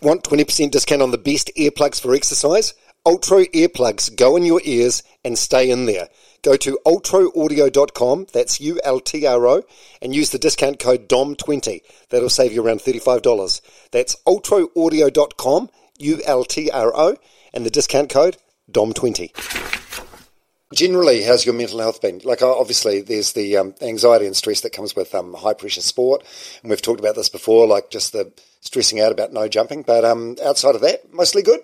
Want 20% discount on the best earplugs for exercise? Ultra earplugs go in your ears and stay in there. Go to ultroaudio.com, that's U L T R O, and use the discount code DOM20. That'll save you around $35. That's ultroaudio.com, U L T R O, and the discount code DOM20. Generally, how's your mental health been? Like, obviously, there's the um, anxiety and stress that comes with um, high pressure sport, and we've talked about this before, like just the stressing out about no jumping. But um, outside of that, mostly good.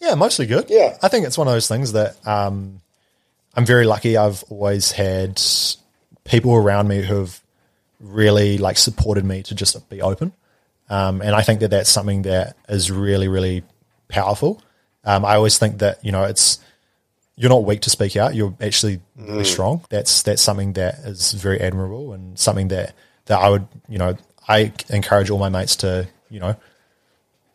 Yeah, mostly good. Yeah. I think it's one of those things that um, I'm very lucky. I've always had people around me who have really like supported me to just be open, um, and I think that that's something that is really, really powerful. Um, I always think that you know it's you're not weak to speak out. You're actually really strong. That's that's something that is very admirable and something that that I would you know I encourage all my mates to you know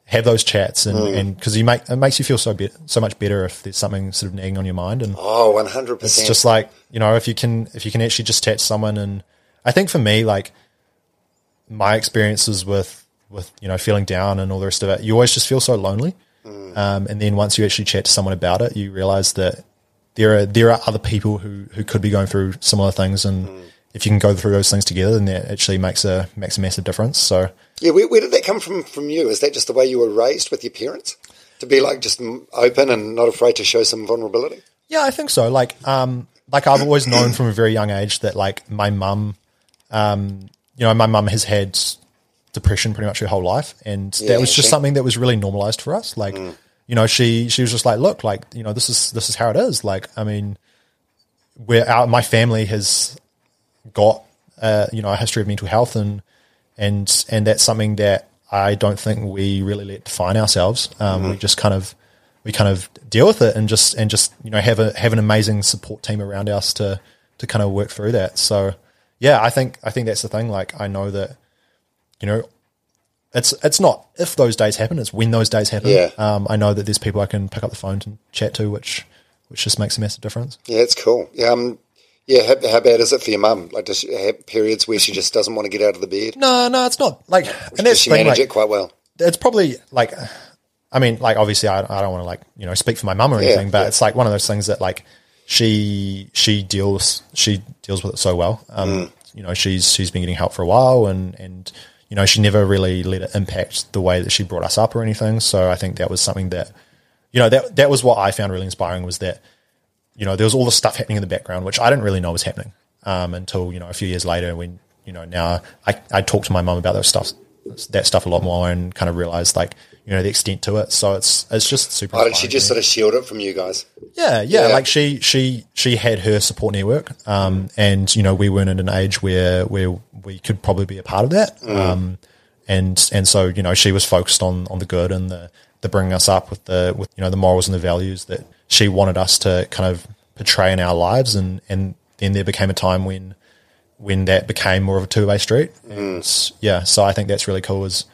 have those chats and and because you make it makes you feel so be, so much better if there's something sort of nagging on your mind and Oh, 100%. it's just like you know if you can if you can actually just chat to someone and I think for me like my experiences with with you know feeling down and all the rest of it you always just feel so lonely. Um, and then once you actually chat to someone about it you realize that there are there are other people who who could be going through similar things and if you can go through those things together then that actually makes a makes a massive difference so Yeah, where, where did that come from from you? Is that just the way you were raised with your parents? To be like just open and not afraid to show some vulnerability? Yeah, I think so. Like, um, like I've always known from a very young age that like my mum, um, you know, my mum has had depression pretty much her whole life, and Yeah, that was just something that was really normalized for us. Like, you know, she she was just like, look, like you know, this is this is how it is. Like, I mean, where our my family has got uh, you know a history of mental health and and and that's something that I don't think we really let define ourselves. Um, We just kind of we kind of deal with it and just and just you know have a have an amazing support team around us to to kind of work through that. So yeah, I think I think that's the thing. Like I know that you know it's it's not if those days happen, it's when those days happen. Yeah. Um, I know that there's people I can pick up the phone and chat to, which which just makes a massive difference. Yeah, it's cool. Yeah, um, yeah. How, how bad is it for your mum? Like, does she have periods where she just doesn't want to get out of the bed? No, no, it's not like and Does that's she the thing, manage like, it quite well? it's probably like I mean, like obviously I, I don't want to like, you know, speak for my mum or anything, but yeah. it's like one of those things that like she she deals she deals with it so well. Um Mm. you know, she's she's been getting help for a while and and you know, she never really let it impact the way that she brought us up or anything. So I think that was something that you know, that that was what I found really inspiring was that you know, there was all the stuff happening in the background, which I didn't really know was happening um, until you know a few years later when you know now I I talk to my mum about those stuff that stuff a lot more and kind of realized like you know the extent to it. So it's it's just super. Why did she just sort of shield it from you guys? Yeah, yeah, Yeah. Like she she she had her support network, um, and you know we weren't at an age where where we could probably be a part of that, um, and and so you know she was focused on on the good and the the bringing us up with the with you know the morals and the values that she wanted us to kind of portray in our lives, and and then there became a time when when that became more of a two way street, mm. and yeah, so I think that's really cool. Is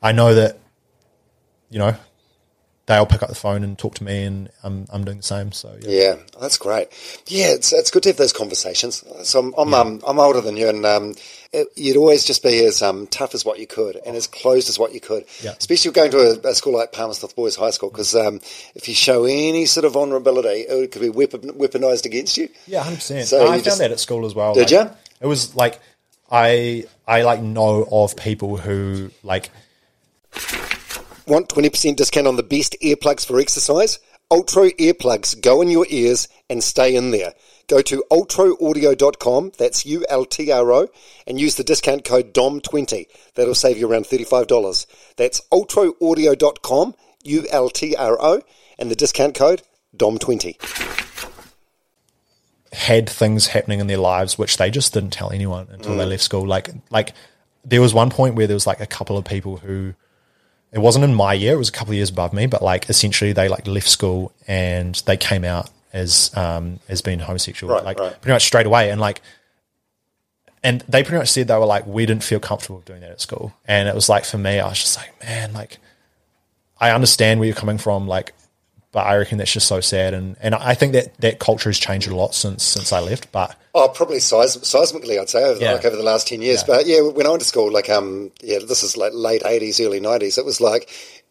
I know that you know they'll pick up the phone and talk to me, and I'm I'm doing the same. So yeah. Yeah, that's great. Yeah, it's it's good to have those conversations. So I'm I'm, um, I'm older than you, and um, it, you'd always just be as um, tough as what you could and as closed as what you could. Yeah. Especially going to a, a school like Palmerston Boys High School, because um, if you show any sort of vulnerability, it could be weapon, weaponized against you. Yeah, hundred percent. So I you found just- that at school as well. Did like, ya? It was like I I like know of people who like Want 20% discount on the best earplugs for exercise? Ultra earplugs go in your ears and stay in there. Go to ultroaudio.com, that's U L T R O, and use the discount code DOM20. That'll save you around $35. That's ultroaudio.com, U L T R O, and the discount code DOM20. had things happening in their lives which they just didn't tell anyone until Mm. they left school. Like like there was one point where there was like a couple of people who it wasn't in my year; it was a couple of years above me. But like essentially, they like left school and they came out as um as being homosexual, Right, like right. pretty much straight away, and like. And they pretty much said they were like, we didn't feel comfortable doing that at school. And it was like, for me, I was just like, man, like, I understand where you're coming from, like, but I reckon that's just so sad. And, and I think that that culture has changed a lot since since I left. But Oh, probably seis- seismically, I'd say, over, Yeah. like over the last 10 years. But yeah, when I went to school, like, um, yeah, this is like late 80s, early 90s, it was like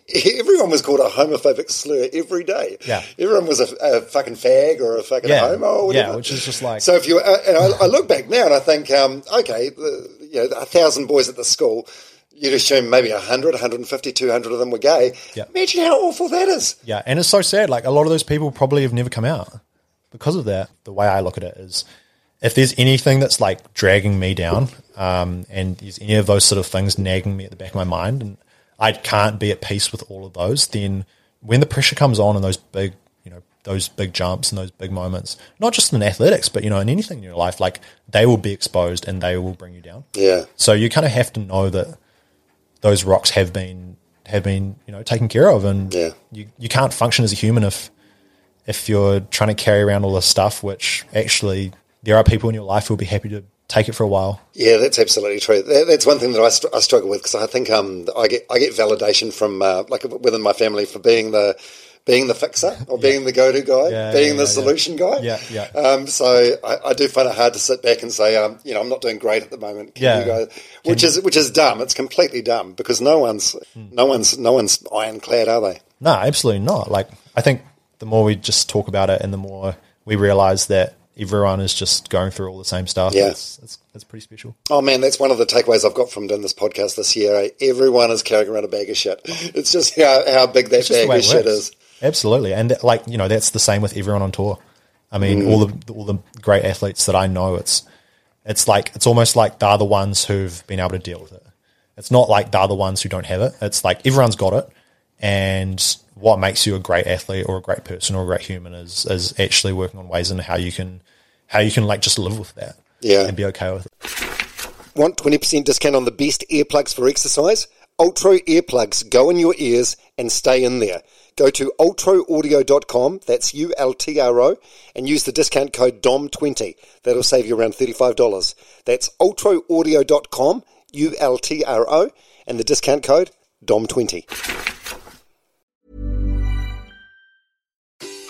everyone was called a homophobic slur every day. Yeah. Everyone was a, a fucking fag or a fucking Yeah. homo or whatever. Yeah, which is just like- So if you, uh, and I, I look back now and I think, um, okay, the, you know, a thousand boys at the school, you'd assume maybe 100, 150, 200 of them were gay. Yeah. Imagine how awful that is. Yeah, and it's so sad. Like a lot of those people probably have never come out because of that. The way I look at it is, if there's anything that's like dragging me down, um, and there's any of those sort of things nagging me at the back of my mind, and I can't be at peace with all of those, then when the pressure comes on and those big, you know, those big jumps and those big moments, not just in athletics, but you know, in anything in your life, like they will be exposed and they will bring you down. Yeah. So you kind of have to know that those rocks have been have been you know taken care of, and Yeah. you you can't function as a human if if you're trying to carry around all this stuff. Which actually, there are people in your life who will be happy to take it for a while. Yeah, that's absolutely true. That, that's one thing that I, str- I struggle with because I think um, I get I get validation from uh, like within my family for being the being the fixer or being the go to guy, Yeah, being yeah, the yeah, solution guy. Yeah, yeah. Um, so I, I do find it hard to sit back and say, um, you know, I'm not doing great at the moment. Can Yeah. you guys? Which is which is dumb. It's completely dumb because no one's Hmm. no one's no one's ironclad, are they? No, absolutely not. Like I think the more we just talk about it, and the more we realize that everyone is just going through all the same stuff. Yeah. That's, it's, it's pretty special. Oh man, that's one of the takeaways I've got from doing this podcast this year. eh? Everyone is carrying around a bag of shit. It's just how, how big that It's just the bag of shit is. Absolutely, and that- like you know, that's the same with everyone on tour. I mean, Mm. all the all the great athletes that I know, it's it's like it's almost like they're the ones who've been able to deal with it. It's not like they're the ones who don't have it. It's like everyone's got it, and what makes you a great athlete or a great person or a great human is is actually working on ways in how you can how you can like just live with that, Yeah. and be okay with it. Want 20% discount on the best earplugs for exercise? Ultra earplugs go in your ears and stay in there. Go to ultroaudio.com, that's U-L-T-R-O, and use the discount code DOM20. That'll save you around $35. That's ultroaudio.com, U-L-T-R-O, and the discount code DOM20.